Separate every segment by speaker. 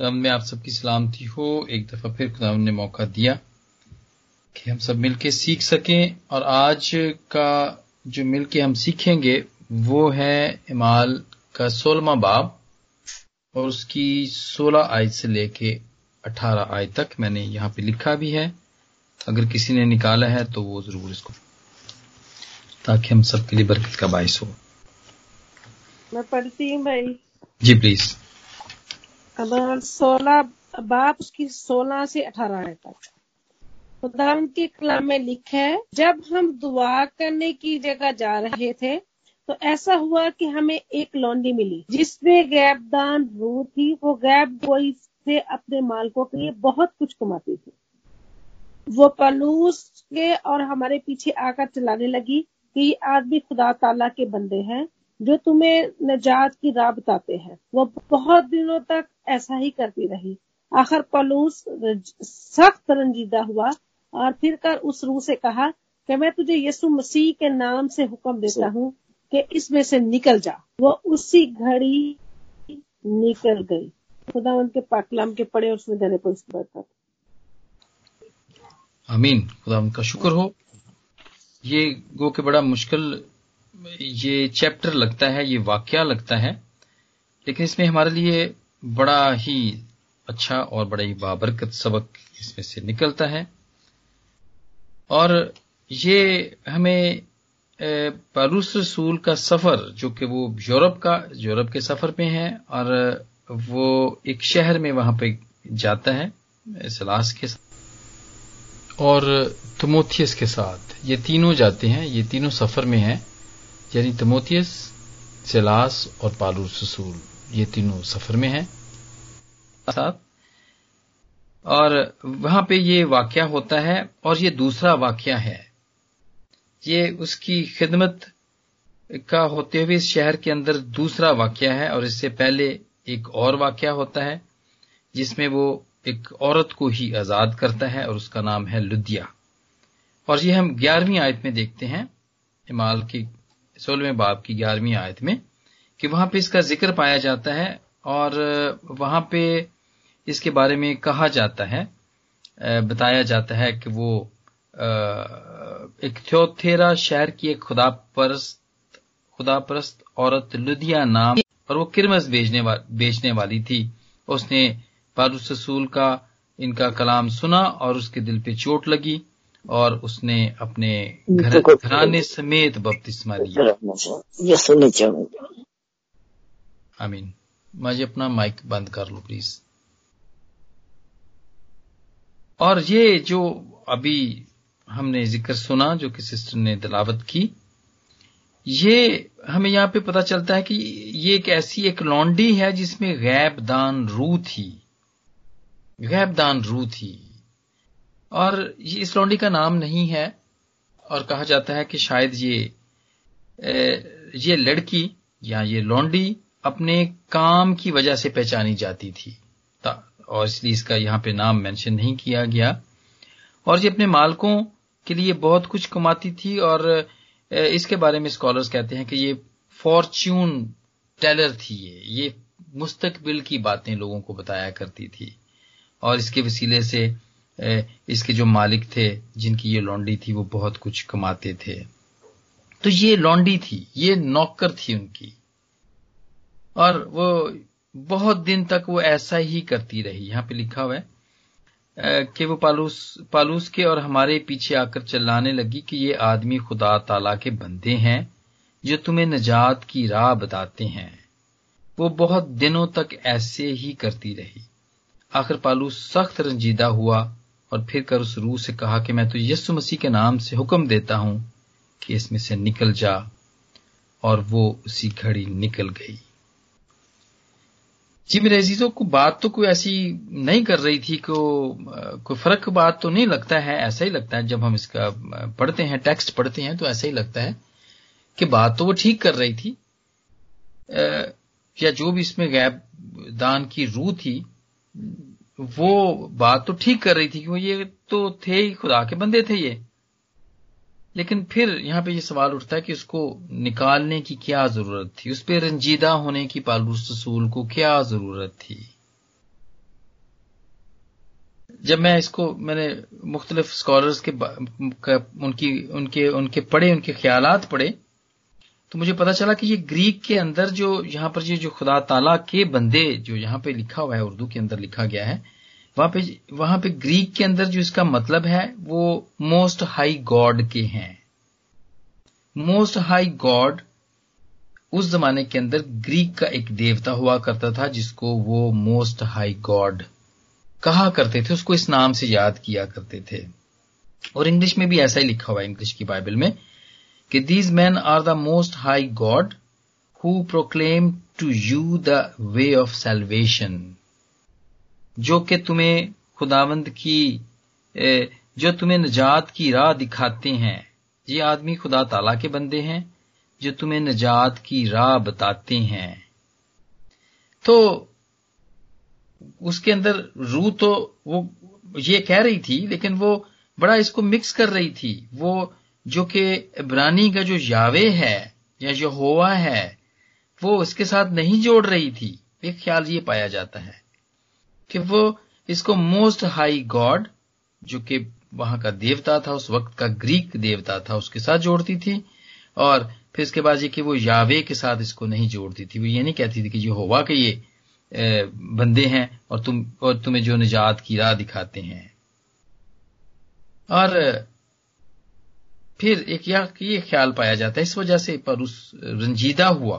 Speaker 1: رب میں آپ سب کی سلامتی ہو۔ ایک دفعہ پھر خدا نے موقع دیا کہ ہم سب مل کے سیکھ سکیں۔ اور آج کا جو مل کے ہم سیکھیں گے وہ ہے امال کا سولہواں باب۔ اور اس کی سولہ آیت سے لے کے اٹھارہ آیت تک میں نے یہاں پہ لکھا بھی ہے۔ اگر کسی نے نکالا ہے تو وہ ضرور اس کو تاکہ ہم سب کے لیے برکت کا باعث ہو۔
Speaker 2: میں پڑھتی ہوں بھائی۔
Speaker 1: جی پلیز
Speaker 2: سولہ، باپ اس کی سولہ سے اٹھارہ آئے تک۔ خدا کے کلام میں لکھا ہے، جب ہم دعا کرنے کی جگہ جا رہے تھے، تو ایسا ہوا کہ ہمیں ایک لونڈی ملی، جس میں غیب دان روح تھی۔ وہ غیب گوئی سے اپنے مالکوں کے لیے بہت کچھ کماتی تھی۔ وہ پلوس کے اور ہمارے پیچھے آ کر چلانے لگی کہ یہ آدمی خدا تعالیٰ کے بندے ہیں۔ جو تمہیں نجات کی راہ بتاتے ہیں۔ وہ بہت دنوں تک ایسا ہی کرتی رہی۔ آخر پلوس سخت رنجیدہ ہوا اور پھر کر اس روح سے کہا کہ میں تجھے یسو مسیح کے نام سے حکم دیتا ہوں کہ اس میں سے نکل جا۔ وہ اسی گھڑی نکل گئی۔ خدا ان کے پاکلام کے پڑے اور اس میں دینے پر اس کی برکت۔
Speaker 1: امین خدا ان کا شکر ہو۔ یہ گو کہ بڑا مشکل یہ چیپٹر لگتا ہے، یہ واقعہ لگتا ہے، لیکن اس میں ہمارے لیے بڑا ہی اچھا اور بڑا ہی بابرکت سبق اس میں سے نکلتا ہے۔ اور یہ ہمیں پاروس رسول کا سفر، جو کہ وہ یورپ کا، یورپ کے سفر پہ ہے، اور وہ ایک شہر میں وہاں پہ جاتا ہے سلاس کے ساتھ، اور تموتھیس کے ساتھ۔ یہ تینوں جاتے ہیں، یہ تینوں سفر میں ہیں۔ یعنی تموتیس سلاس اور پالو رسول، یہ تینوں سفر میں ہیں۔ اور وہاں پہ یہ واقعہ ہوتا ہے اور یہ دوسرا واقعہ ہے۔ یہ اس کی خدمت کا ہوتے ہوئے اس شہر کے اندر دوسرا واقعہ ہے اور اس سے پہلے ایک اور واقعہ ہوتا ہے، جس میں وہ ایک عورت کو ہی آزاد کرتا ہے اور اس کا نام ہے لدیا۔ اور یہ ہم گیارہویں آیت میں دیکھتے ہیں امال کی سولہویں باپ کی گیارہویں آیت میں کہ وہاں پہ اس کا ذکر پایا جاتا ہے اور وہاں پہ اس کے بارے میں کہا جاتا ہے، بتایا جاتا ہے کہ وہ ایک تھیوتھیرا شہر کی ایک خدا پرست خدا پرست عورت لدھیا نام اور وہ کرمز بیچنے والی تھی۔ اس نے پارس رسول کا ان کا کلام سنا اور اس کے دل پہ چوٹ لگی۔ اور اس نے اپنے گھرانے سمیت بپتسمہ لیا۔ آمین۔ مجھے اپنا مائک بند کر لو پلیز۔ اور یہ جو ابھی ہم نے ذکر سنا جو کہ سسٹر نے دلاوت کی یہ ہمیں یہاں پہ پتا چلتا ہے کہ یہ ایک ایسی ایک لانڈی ہے جس میں غیب دان روح تھی۔ غیب دان روح تھی۔ اور یہ اس لونڈی کا نام نہیں ہے اور کہا جاتا ہے کہ شاید یہ یہ لڑکی یا یہ لونڈی اپنے کام کی وجہ سے پہچانی جاتی تھی اور اس لیے اس کا یہاں پہ نام مینشن نہیں کیا گیا۔ اور یہ اپنے مالکوں کے لیے بہت کچھ کماتی تھی اور اس کے بارے میں اسکالرس کہتے ہیں کہ یہ فارچون ٹیلر تھی یہ۔ یہ مستقبل کی باتیں لوگوں کو بتایا کرتی تھی۔ اور اس کے وسیلے سے اس کے جو مالک تھے، جن کی یہ لانڈی تھی، وہ بہت کچھ کماتے تھے۔ تو یہ لانڈی تھی، یہ نوکر تھی ان کی۔ اور وہ بہت دن تک وہ ایسا ہی کرتی رہی۔ یہاں پہ لکھا ہوا ہے کہ وہ پالوس پالوس کے اور ہمارے پیچھے آ کر چلانے لگی کہ یہ آدمی خدا تعالی کے بندے ہیں جو تمہیں نجات کی راہ بتاتے ہیں۔ وہ بہت دنوں تک ایسے ہی کرتی رہی۔ آخر پالوس سخت رنجیدہ ہوا۔ اور پھر کر اس روح سے کہا کہ میں تو یسو مسیح کے نام سے حکم دیتا ہوں کہ اس میں سے نکل جا اور وہ اسی گھڑی نکل گئی۔ جی میرے عزیزوں کو بات تو کوئی ایسی نہیں کر رہی تھی کہ کوئی فرق بات تو نہیں لگتا ہے، ایسا ہی لگتا ہے۔ جب ہم اس کا پڑھتے ہیں، ٹیکسٹ پڑھتے ہیں، تو ایسا ہی لگتا ہے کہ بات تو وہ ٹھیک کر رہی تھی۔ یا جو بھی اس میں غیب دان کی روح تھی وہ بات تو ٹھیک کر رہی تھی کہ وہ یہ تو تھے ہی خدا کے بندے تھے یہ۔ لیکن پھر یہاں پہ یہ سوال اٹھتا ہے کہ اس کو نکالنے کی کیا ضرورت تھی؟ اس پہ رنجیدہ ہونے کی پالوس رسول کو کیا ضرورت تھی؟ جب میں اس کو میں نے مختلف اسکالرس کے ان کی ان کے ان کے پڑھے، ان کے خیالات پڑھے تو مجھے پتا چلا کہ یہ گریک کے اندر جو یہاں پر یہ جو خدا تعالی کے بندے جو یہاں پہ لکھا ہوا ہے، اردو کے اندر لکھا گیا ہے، وہاں پہ وہاں پہ گریک کے اندر جو اس کا مطلب ہے، وہ موسٹ ہائی گاڈ کے ہیں۔ موسٹ ہائی گاڈ اس زمانے کے اندر گریک کا ایک دیوتا ہوا کرتا تھا، جس کو وہ موسٹ ہائی گاڈ کہا کرتے تھے، اس کو اس نام سے یاد کیا کرتے تھے۔ اور انگلش میں بھی ایسا ہی لکھا ہوا ہے، انگلش کی بائبل میں۔ کہ these men are the most high God who proclaim to you the way of salvation جو کہ تمہیں خداوند کی جو تمہیں نجات کی راہ دکھاتے ہیں۔ یہ آدمی خدا تعالی کے بندے ہیں جو تمہیں نجات کی راہ بتاتے ہیں۔ تو اس کے اندر روح تو وہ، یہ کہہ رہی تھی، لیکن وہ بڑا اس کو مکس کر رہی تھی۔ وہ جو کہ عبرانی کا جو یاوے ہے یا جو ہوا ہے، وہ اس کے ساتھ نہیں جوڑ رہی تھی۔ ایک خیال یہ پایا جاتا ہے کہ وہ اس کو موسٹ ہائی گاڈ جو کہ وہاں کا دیوتا تھا، اس وقت کا گریک دیوتا تھا، اس کے ساتھ جوڑتی تھی۔ اور پھر اس کے بعد یہ کہ وہ یاوے کے ساتھ اس کو نہیں جوڑتی تھی۔ وہ یہ نہیں کہتی تھی کہ یہ ہوا کہ یہ بندے ہیں اور تم، اور تمہیں جو نجات کی راہ دکھاتے ہیں۔ اور پھر ایک یہ خیال پایا جاتا ہے، اس وجہ سے پر اس رنجیدہ ہوا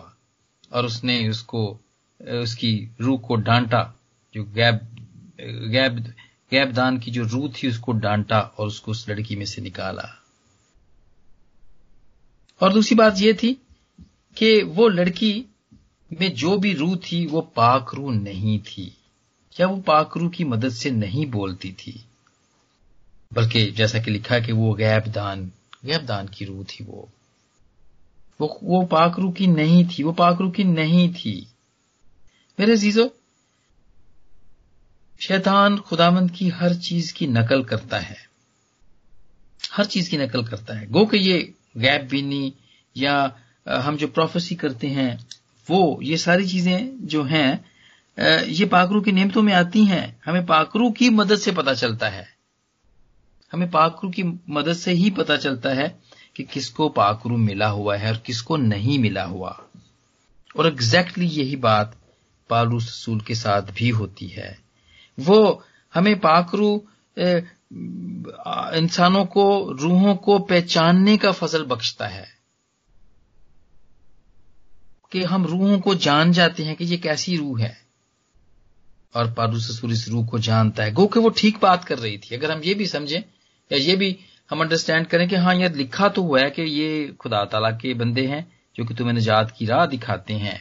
Speaker 1: اور اس نے اس کو، اس کی روح کو ڈانٹا، جو گیب گیب گیب دان کی جو روح تھی، اس کو ڈانٹا اور اس کو اس لڑکی میں سے نکالا۔ اور دوسری بات یہ تھی کہ وہ لڑکی میں جو بھی روح تھی، وہ پاک روح نہیں تھی، یا وہ پاک روح کی مدد سے نہیں بولتی تھی، بلکہ جیسا کہ لکھا کہ وہ غیب دان غیب دان کی روح تھی وہ۔ وہ پاک روح کی نہیں تھی، وہ پاک روح کی نہیں تھی۔ میرے عزیزو، شیطان خدامند کی ہر چیز کی نقل کرتا ہے۔ ہر چیز کی نقل کرتا ہے۔ گو کہ یہ غیب بینی یا ہم جو پروفیسی کرتے ہیں، وہ یہ ساری چیزیں جو ہیں، یہ پاکرو کی نعمتوں میں آتی ہیں۔ ہمیں پاکرو کی مدد سے پتا چلتا ہے۔ ہمیں پاکرو کی مدد سے ہی پتا چلتا ہے کہ کس کو پاکرو ملا ہوا ہے اور کس کو نہیں ملا ہوا۔ اور ایگزیکٹلی یہی بات پالو سسول کے ساتھ بھی ہوتی ہے۔ وہ ہمیں پاکرو انسانوں کو، روحوں کو پہچاننے کا فضل بخشتا ہے۔ کہ ہم روحوں کو جان جاتے ہیں کہ یہ کیسی روح ہے۔ اور پالو سسور اس روح کو جانتا ہے۔ گو کہ وہ ٹھیک بات کر رہی تھی۔ اگر ہم یہ بھی سمجھیں یا یہ بھی ہم انڈرسٹینڈ کریں کہ ہاں یہ لکھا تو ہوا ہے کہ یہ خدا تعالیٰ کے بندے ہیں جو کہ تمہیں نجات کی راہ دکھاتے ہیں۔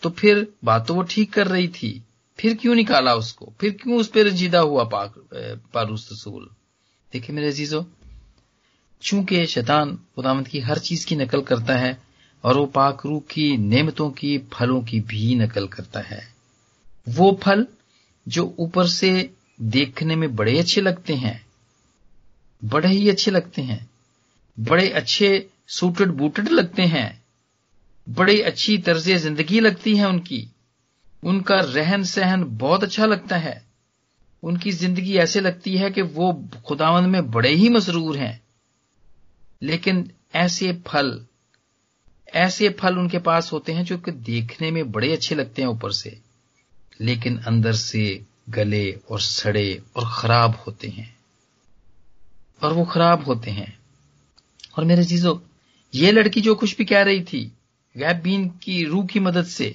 Speaker 1: تو پھر بات تو وہ ٹھیک کر رہی تھی۔ پھر کیوں نکالا اس کو؟ پھر کیوں اس پہ رنجیدہ ہوا پاک پاروس رسول؟ دیکھیں میرے عزیزو، چونکہ شیطان خدامت کی ہر چیز کی نقل کرتا ہے اور وہ پاک روح کی نعمتوں کی، پھلوں کی بھی نقل کرتا ہے۔ وہ پھل جو اوپر سے دیکھنے میں بڑے اچھے لگتے ہیں۔ بڑے ہی اچھے لگتے ہیں۔ بڑے اچھے سوٹڈ بوٹڈ لگتے ہیں۔ بڑی اچھی طرز زندگی لگتی ہے ان کی۔ ان کا رہن سہن بہت اچھا لگتا ہے۔ ان کی زندگی ایسے لگتی ہے کہ وہ خداوند میں بڑے ہی مسرور ہیں۔ لیکن ایسے پھل ایسے پھل ان کے پاس ہوتے ہیں جو کہ دیکھنے میں بڑے اچھے لگتے ہیں اوپر سے، لیکن اندر سے گلے اور سڑے اور خراب ہوتے ہیں۔ اور وہ خراب ہوتے ہیں۔ اور میرے چیزوں یہ لڑکی جو کچھ بھی کہہ رہی تھی، غیب بین کی روح کی مدد سے،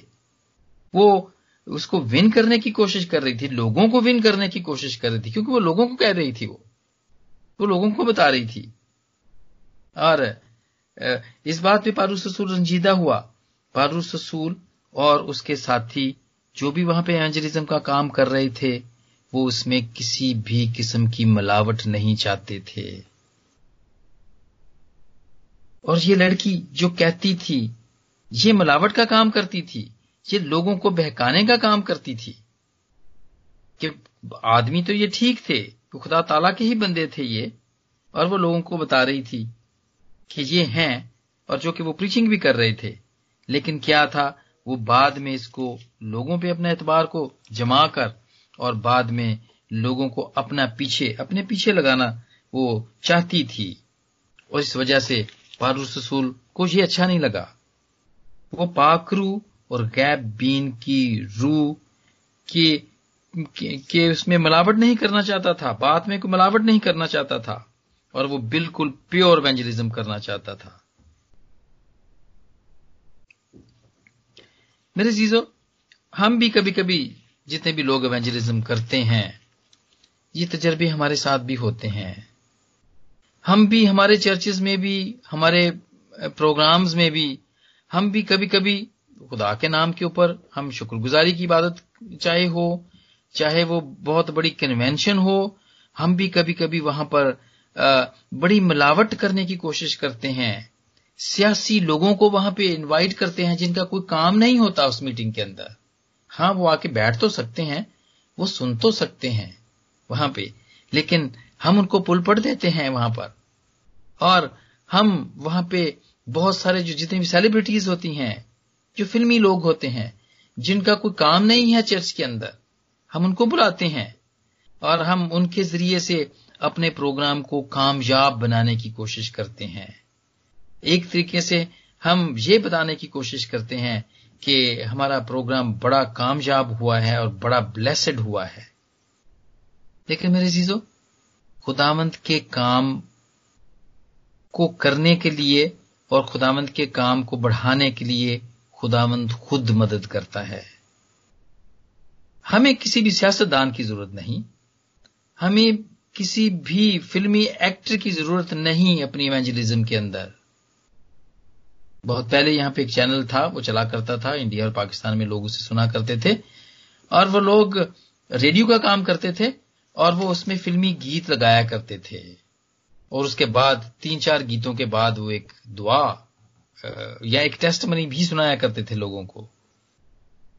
Speaker 1: وہ اس کو ون کرنے کی کوشش کر رہی تھی، لوگوں کو ون کرنے کی کوشش کر رہی تھی، کیونکہ وہ لوگوں کو کہہ رہی تھی وہ۔ وہ لوگوں کو بتا رہی تھی۔ اور اس بات پہ پارو سسول رنجیدہ ہوا۔ پارو سسول اور اس کے ساتھی جو بھی وہاں پہ اینجلزم کا کام کر رہے تھے وہ اس میں کسی بھی قسم کی ملاوٹ نہیں چاہتے تھے۔ اور یہ لڑکی جو کہتی تھی، یہ ملاوٹ کا کام کرتی تھی، یہ لوگوں کو بہکانے کا کام کرتی تھی۔ کہ آدمی تو یہ ٹھیک تھے خدا تعالی کے ہی بندے تھے یہ۔ اور وہ لوگوں کو بتا رہی تھی کہ یہ ہیں اور جو کہ وہ پریچنگ بھی کر رہے تھے۔ لیکن کیا تھا، وہ بعد میں اس کو لوگوں پہ اپنے اعتبار کو جما کر اور بعد میں لوگوں کو اپنا پیچھے، اپنے پیچھے لگانا وہ چاہتی تھی۔ اور اس وجہ سے پاروس رسول کو یہ اچھا نہیں لگا۔ وہ پاکرو اور گیب بین کی روح کہ اس میں ملاوٹ نہیں کرنا چاہتا تھا بات میں کوئی ملاوٹ نہیں کرنا چاہتا تھا، اور وہ بالکل پیور وینجلزم کرنا چاہتا تھا۔ میرے چیزوں ہم بھی کبھی کبھی جتنے بھی لوگ ایونجلزم کرتے ہیں، یہ تجربے ہمارے ساتھ بھی ہوتے ہیں۔ ہم بھی ہمارے چرچز میں بھی، ہمارے پروگرامز میں بھی، ہم بھی کبھی کبھی خدا کے نام کے اوپر ہم شکر گزاری کی عبادت چاہے ہو، چاہے وہ بہت بڑی کنوینشن ہو، ہم بھی کبھی کبھی وہاں پر بڑی ملاوٹ کرنے کی کوشش کرتے ہیں۔ سیاسی لوگوں کو وہاں پہ انوائٹ کرتے ہیں جن کا کوئی کام نہیں ہوتا اس میٹنگ کے اندر۔ ہاں وہ آ کے بیٹھ تو سکتے ہیں، وہ سن تو سکتے ہیں وہاں پہ، لیکن ہم ان کو پل پڑ دیتے ہیں وہاں پر۔ اور ہم وہاں پہ بہت سارے جو جتنی بھی سیلیبریٹیز ہوتی ہیں، جو فلمی لوگ ہوتے ہیں، جن کا کوئی کام نہیں ہے چرچ کے اندر، ہم ان کو بلاتے ہیں۔ اور ہم ان کے ذریعے سے اپنے پروگرام کو کامیاب بنانے کی کوشش کرتے ہیں۔ ایک طریقے سے ہم یہ بتانے کی کوشش کرتے ہیں کہ ہمارا پروگرام بڑا کامیاب ہوا ہے اور بڑا بلیسڈ ہوا ہے۔ لیکن میرے چیزوں خدامند کے کام کو کرنے کے لیے اور خدامند کے کام کو بڑھانے کے لیے خداوند خود مدد کرتا ہے۔ ہمیں کسی بھی سیاستدان کی ضرورت نہیں۔ ہمیں کسی بھی فلمی ایکٹر کی ضرورت نہیں اپنی ایونجلزم کے اندر۔ بہت پہلے یہاں پہ ایک چینل تھا، وہ چلا کرتا تھا، انڈیا اور پاکستان میں لوگ اسے سنا کرتے تھے، اور وہ لوگ ریڈیو کا کام کرتے تھے، اور وہ اس میں فلمی گیت لگایا کرتے تھے۔ اور اس کے بعد تین چار گیتوں کے بعد وہ ایک دعا یا ایک ٹیسٹ منی بھی سنایا کرتے تھے لوگوں کو۔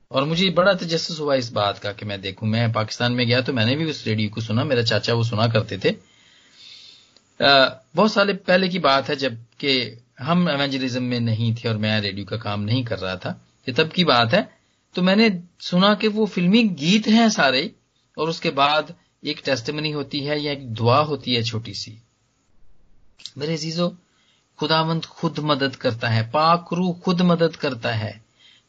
Speaker 1: اور مجھے بڑا تجسس ہوا اس بات کا کہ میں دیکھوں، میں پاکستان میں گیا تو میں نے بھی اس ریڈیو کو سنا، میرا چاچا وہ سنا کرتے تھے۔ بہت سال پہلے کی بات ہے، جبکہ ہم ایونجلزم میں نہیں تھے اور میں ریڈیو کا کام نہیں کر رہا تھا، یہ تب کی بات ہے۔ تو میں نے سنا کہ وہ فلمی گیت ہیں سارے، اور اس کے بعد ایک ٹیسٹمنی ہوتی ہے یا ایک دعا ہوتی ہے چھوٹی سی۔ میرے عزیزو خدا مند خود مدد کرتا ہے، پاک روح خود مدد کرتا ہے۔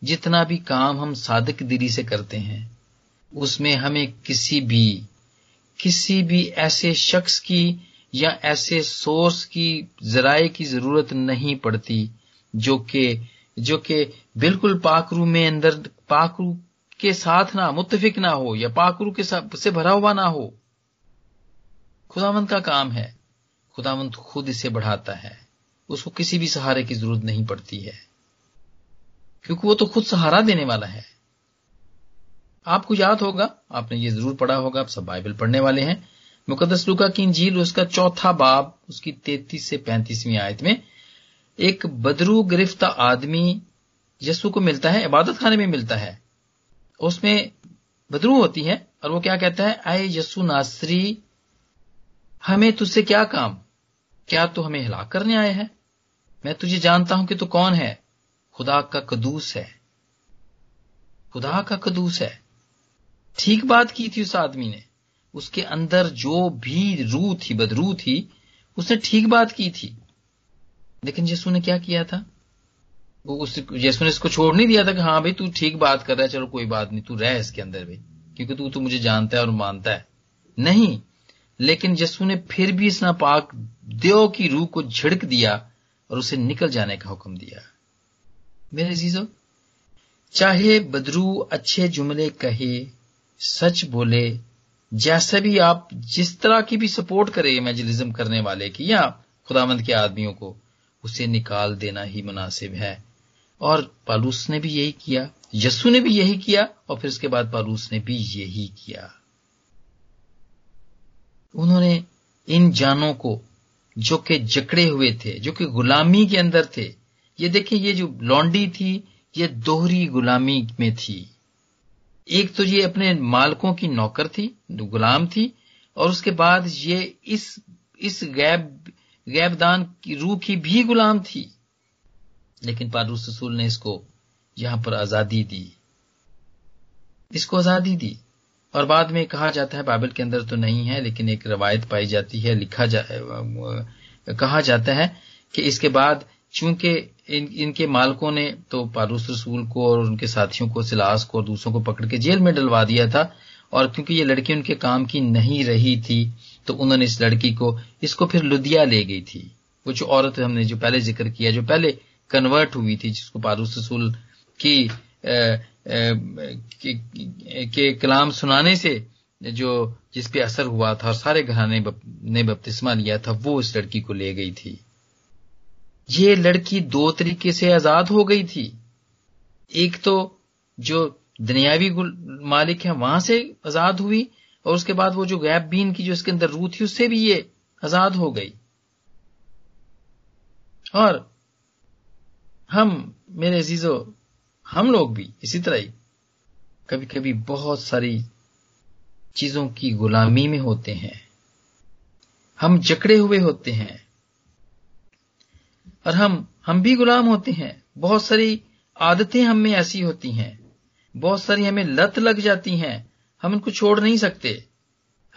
Speaker 1: جتنا بھی کام ہم صادق دلی سے کرتے ہیں، اس میں ہمیں کسی بھی کسی بھی ایسے شخص کی یا ایسے سورس کی ذرائع کی ضرورت نہیں پڑتی جو کہ جو کہ بالکل پاکرو میں اندر پاکرو کے ساتھ نہ متفق نہ ہو یا پاکرو کے سے بھرا ہوا نہ ہو۔ خدا مند کا کام ہے۔ خدا مند خود اسے بڑھاتا ہے۔ اس کو کسی بھی سہارے کی ضرورت نہیں پڑتی ہے۔ کیونکہ وہ تو خود سہارا دینے والا ہے۔ آپ کو یاد ہوگا، آپ نے یہ ضرور پڑھا ہوگا، آپ سب بائبل پڑھنے والے ہیں۔ مقدس لکا کی انجیل، اس کا چوتھا باب، اس کی تینتیس سے پینتیسویں آیت میں ایک بدرو گرفتہ آدمی یسو کو ملتا ہے، عبادت خانے میں ملتا ہے۔ اس میں بدرو ہوتی ہے اور وہ کیا کہتا ہے؟ اے یسو ناصری، ہمیں تج سے کیا کام؟ کیا تو ہمیں ہلاک کرنے آئے ہیں؟ میں تجھے جانتا ہوں کہ تو کون ہے؟ خدا کا قدوس ہے۔ خدا کا قدوس ہے۔ ٹھیک بات کی تھی اس آدمی نے۔ اس کے اندر جو بھی روح تھی بدرو تھی اس نے ٹھیک بات کی تھی۔ لیکن یسو نے کیا کیا تھا؟ وہ یسو نے اس کو چھوڑ نہیں دیا تھا کہ ہاں بھائی تو ٹھیک بات کر رہا ہے چلو کوئی بات نہیں تو رہ اس کے اندر بھائی کیونکہ تو, تو مجھے جانتا ہے اور مانتا ہے۔ نہیں لیکن یسو نے پھر بھی اس ناپاک دیو کی روح کو جھڑک دیا اور اسے نکل جانے کا حکم دیا۔ میرے عزیزو چاہے بدرو اچھے جملے کہے سچ بولے جیسے بھی آپ جس طرح کی بھی سپورٹ کرے ایمیجلزم کرنے والے کی یا خدا مند کے آدمیوں کو، اسے نکال دینا ہی مناسب ہے۔ اور پالوس نے بھی یہی کیا، یسو نے بھی یہی کیا اور پھر اس کے بعد پالوس نے بھی یہی کیا۔ انہوں نے ان جانوں کو جو کہ جکڑے ہوئے تھے، جو کہ غلامی کے اندر تھے، یہ دیکھیں یہ جو لونڈی تھی، یہ دوہری غلامی میں تھی۔ ایک تو یہ اپنے مالکوں کی نوکر تھی غلام تھی، اور اس کے بعد یہ اس اس غیب غیب دان کی روح کی بھی غلام تھی۔ لیکن پالوس رسول نے اس کو یہاں پر آزادی دی۔ اس کو آزادی دی۔ اور بعد میں کہا جاتا ہے، بائبل کے اندر تو نہیں ہے، لیکن ایک روایت پائی جاتی ہے، لکھا جا، کہا جاتا ہے کہ اس کے بعد چونکہ ان ان کے مالکوں نے تو پالوس رسول کو اور ان کے ساتھیوں کو سلاس کو اور دوسروں کو پکڑ کے جیل میں ڈلوا دیا تھا اور کیونکہ یہ لڑکی ان کے کام کی نہیں رہی تھی تو انہوں نے اس لڑکی کو اس کو پھر لدھیا لے گئی تھی۔ وہ جو عورت ہم نے جو پہلے ذکر کیا، جو پہلے کنورٹ ہوئی تھی، جس کو پالوس رسول کی کے کلام سنانے سے جو جس پہ اثر ہوا تھا اور سارے گھرانے نے بپتسمہ لیا تھا، وہ اس لڑکی کو لے گئی تھی۔ یہ لڑکی دو طریقے سے آزاد ہو گئی تھی۔ ایک تو جو دنیاوی مالک ہے وہاں سے آزاد ہوئی اور اس کے بعد وہ جو گیپ بین کی جو اس کے اندر روح تھی، اس سے بھی یہ آزاد ہو گئی۔ اور ہم، میرے عزیزو، ہم لوگ بھی اسی طرح ہی کبھی کبھی بہت ساری چیزوں کی غلامی میں ہوتے ہیں۔ ہم جکڑے ہوئے ہوتے ہیں۔ اور ہم ہم بھی غلام ہوتے ہیں۔ بہت ساری عادتیں ہم میں ایسی ہوتی ہیں۔ بہت ساری ہمیں لت لگ جاتی ہیں۔ ہم ان کو چھوڑ نہیں سکتے۔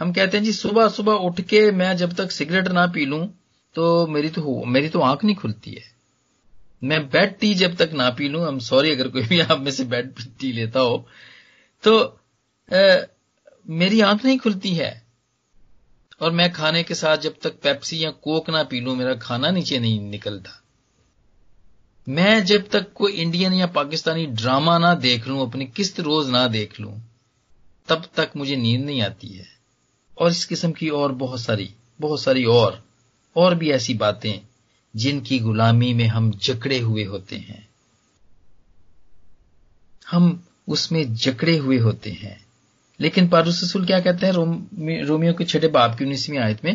Speaker 1: ہم کہتے ہیں جی صبح صبح اٹھ کے میں جب تک سگریٹ نہ پی لوں، تو میری تو میری تو آنکھ نہیں کھلتی ہے۔ میں بیڈ ٹی جب تک نہ پی لوں ہم سوری اگر کوئی بھی آپ میں سے بیڈ ٹی لیتا ہو، تو میری آنکھ نہیں کھلتی ہے۔ اور میں کھانے کے ساتھ جب تک پیپسی یا کوک نہ پی لوں، میرا کھانا نیچے نہیں نکلتا۔ میں جب تک کوئی انڈین یا پاکستانی ڈرامہ نہ دیکھ لوں، اپنی قسط روز نہ دیکھ لوں، تب تک مجھے نیند نہیں آتی ہے۔ اور اس قسم کی اور بہت ساری بہت ساری اور اور بھی ایسی باتیں جن کی غلامی میں ہم جکڑے ہوئے ہوتے ہیں۔ ہم اس میں جکڑے ہوئے ہوتے ہیں۔ لیکن پاروس رسول کیا کہتے ہیں؟ رومیو کے چھٹے باپ کی انیسویں آیت میں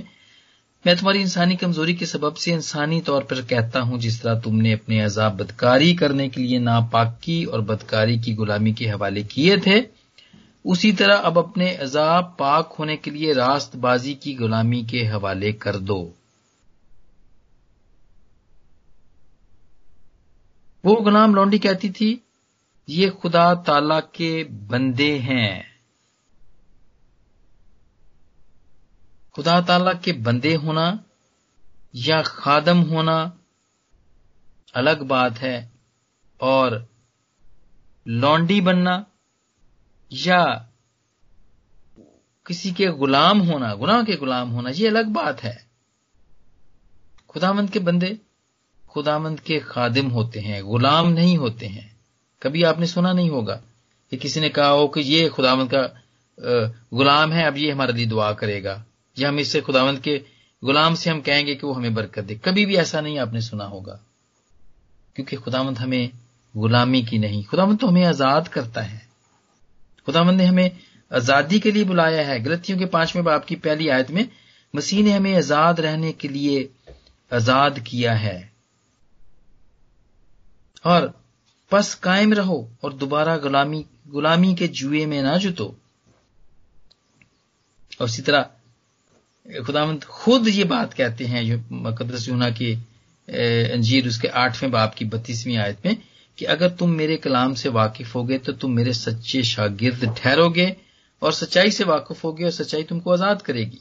Speaker 1: میں تمہاری انسانی کمزوری کے سبب سے انسانی طور پر کہتا ہوں جس طرح تم نے اپنے عذاب بدکاری کرنے کے لیے ناپاکی اور بدکاری کی غلامی کے حوالے کیے تھے، اسی طرح اب اپنے عذاب پاک ہونے کے لیے راست بازی کی غلامی کے حوالے کر دو۔ وہ غلام لونڈی کہتی تھی، یہ خدا تعالی کے بندے ہیں۔ خدا تعالی کے بندے ہونا یا خادم ہونا الگ بات ہے اور لونڈی بننا یا کسی کے غلام ہونا، گناہ کے غلام ہونا، یہ الگ بات ہے۔ خدا مند کے بندے خدا مند کے خادم ہوتے ہیں، غلام نہیں ہوتے ہیں۔ کبھی آپ نے سنا نہیں ہوگا کہ کسی نے کہا ہو کہ یہ خدا مند کا غلام ہے، اب یہ ہمارے لیے دعا کرے گا۔ یا ہم اس سے خدا مند کے غلام سے ہم کہیں گے کہ وہ ہمیں برکت دے۔ کبھی بھی ایسا نہیں آپ نے سنا ہوگا۔ کیونکہ خدا مند ہمیں غلامی کی نہیں خدا مند تو ہمیں آزاد کرتا ہے۔ خدا مند نے ہمیں آزادی کے لیے بلایا ہے۔ غلطیوں کے پانچویں باپ کی پہلی آیت میں مسیح نے ہمیں آزاد رہنے کے لیے آزاد کیا ہے۔ اور پس قائم رہو اور دوبارہ غلامی غلامی کے جوئے میں نہ جتو۔ اور اسی طرح خدا مند خود یہ بات کہتے ہیں مقدس یونا کی انجیر اس کے آٹھویں باپ کی بتیسویں آیت میں کہ اگر تم میرے کلام سے واقف ہوگے تو تم میرے سچے شاگرد ٹھہرو گے اور سچائی سے واقف ہوگے اور سچائی تم کو آزاد کرے گی۔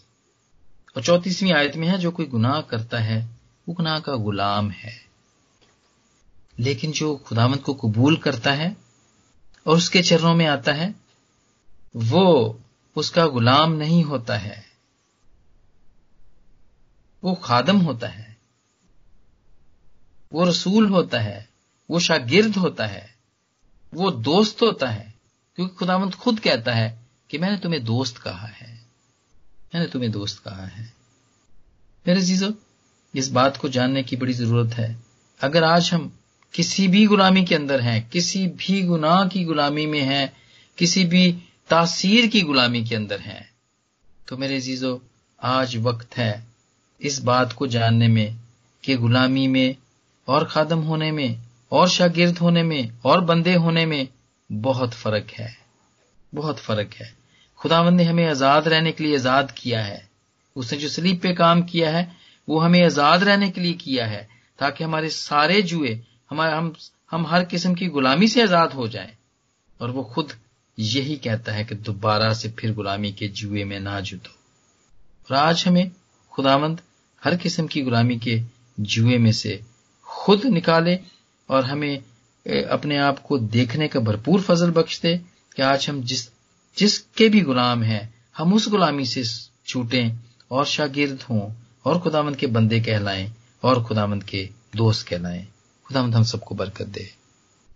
Speaker 1: اور چوتیسویں آیت میں ہے، جو کوئی گناہ کرتا ہے، وہ گناہ کا غلام ہے۔ لیکن جو خدامت کو قبول کرتا ہے اور اس کے چرنوں میں آتا ہے، وہ اس کا غلام نہیں ہوتا ہے۔ وہ خادم ہوتا ہے، وہ رسول ہوتا ہے، وہ شاگرد ہوتا ہے، وہ دوست ہوتا ہے، کیونکہ خدا مند خود کہتا ہے کہ میں نے تمہیں دوست کہا ہے، میں نے تمہیں دوست کہا ہے۔ میرے چیزو اس بات کو جاننے کی بڑی ضرورت ہے۔ اگر آج ہم کسی بھی غلامی کے اندر ہیں، کسی بھی گناہ کی غلامی میں ہیں، کسی بھی تاثیر کی غلامی کے اندر ہیں، تو میرے عزیزو، آج وقت ہے اس بات کو جاننے میں کہ غلامی میں اور خادم ہونے میں اور شاگرد ہونے میں اور بندے ہونے میں بہت فرق ہے۔ بہت فرق ہے۔ خدا نے ہمیں آزاد رہنے کے لیے آزاد کیا ہے۔ اس نے جو سلیب پہ کام کیا ہے، وہ ہمیں آزاد رہنے کے لیے کیا ہے تاکہ ہمارے سارے جوئے، ہمارے ہم ہم ہر قسم کی غلامی سے آزاد ہو جائیں۔ اور وہ خود یہی کہتا ہے کہ دوبارہ سے پھر غلامی کے جوئے میں نہ جتو اور آج ہمیں خداوند ہر قسم کی غلامی کے جوئے میں سے خود نکالے اور ہمیں اپنے آپ کو دیکھنے کا بھرپور فضل بخش دے کہ آج ہم جس جس کے بھی غلام ہیں، ہم اس غلامی سے چھوٹیں اور شاگرد ہوں اور خدامند کے بندے کہلائیں اور خدامند کے دوست کہلائیں۔ خدامند ہم سب کو برکت دے۔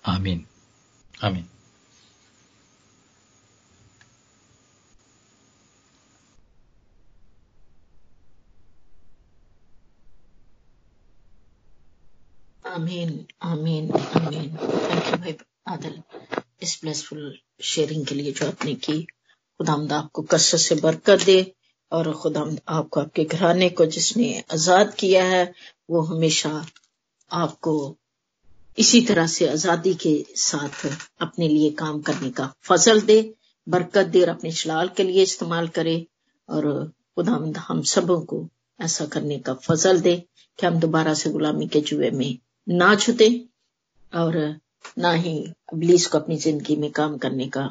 Speaker 1: آمین۔ آمین۔
Speaker 3: آمین آمین آمین۔ تھینک یو بھائی عادل، اس بلیسفل شیئرنگ کے لیے جو آپ نے کی۔ خدا آمد آپ کو کثرت سے برکت دے اور خدا آمد آپ کو آپ کے گھرانے کو جس نے آزاد کیا ہے، وہ ہمیشہ آپ کو اسی طرح سے آزادی کے ساتھ اپنے لیے کام کرنے کا فضل دے، برکت دے اور اپنے چلال کے لیے استعمال کرے۔ اور خدا ہم سبوں کو ایسا کرنے کا فضل دے کہ ہم دوبارہ سے غلامی کے جوئے میں نہ چھتے اور نہ ہی ابلیس کو اپنی زندگی میں کام کرنے کا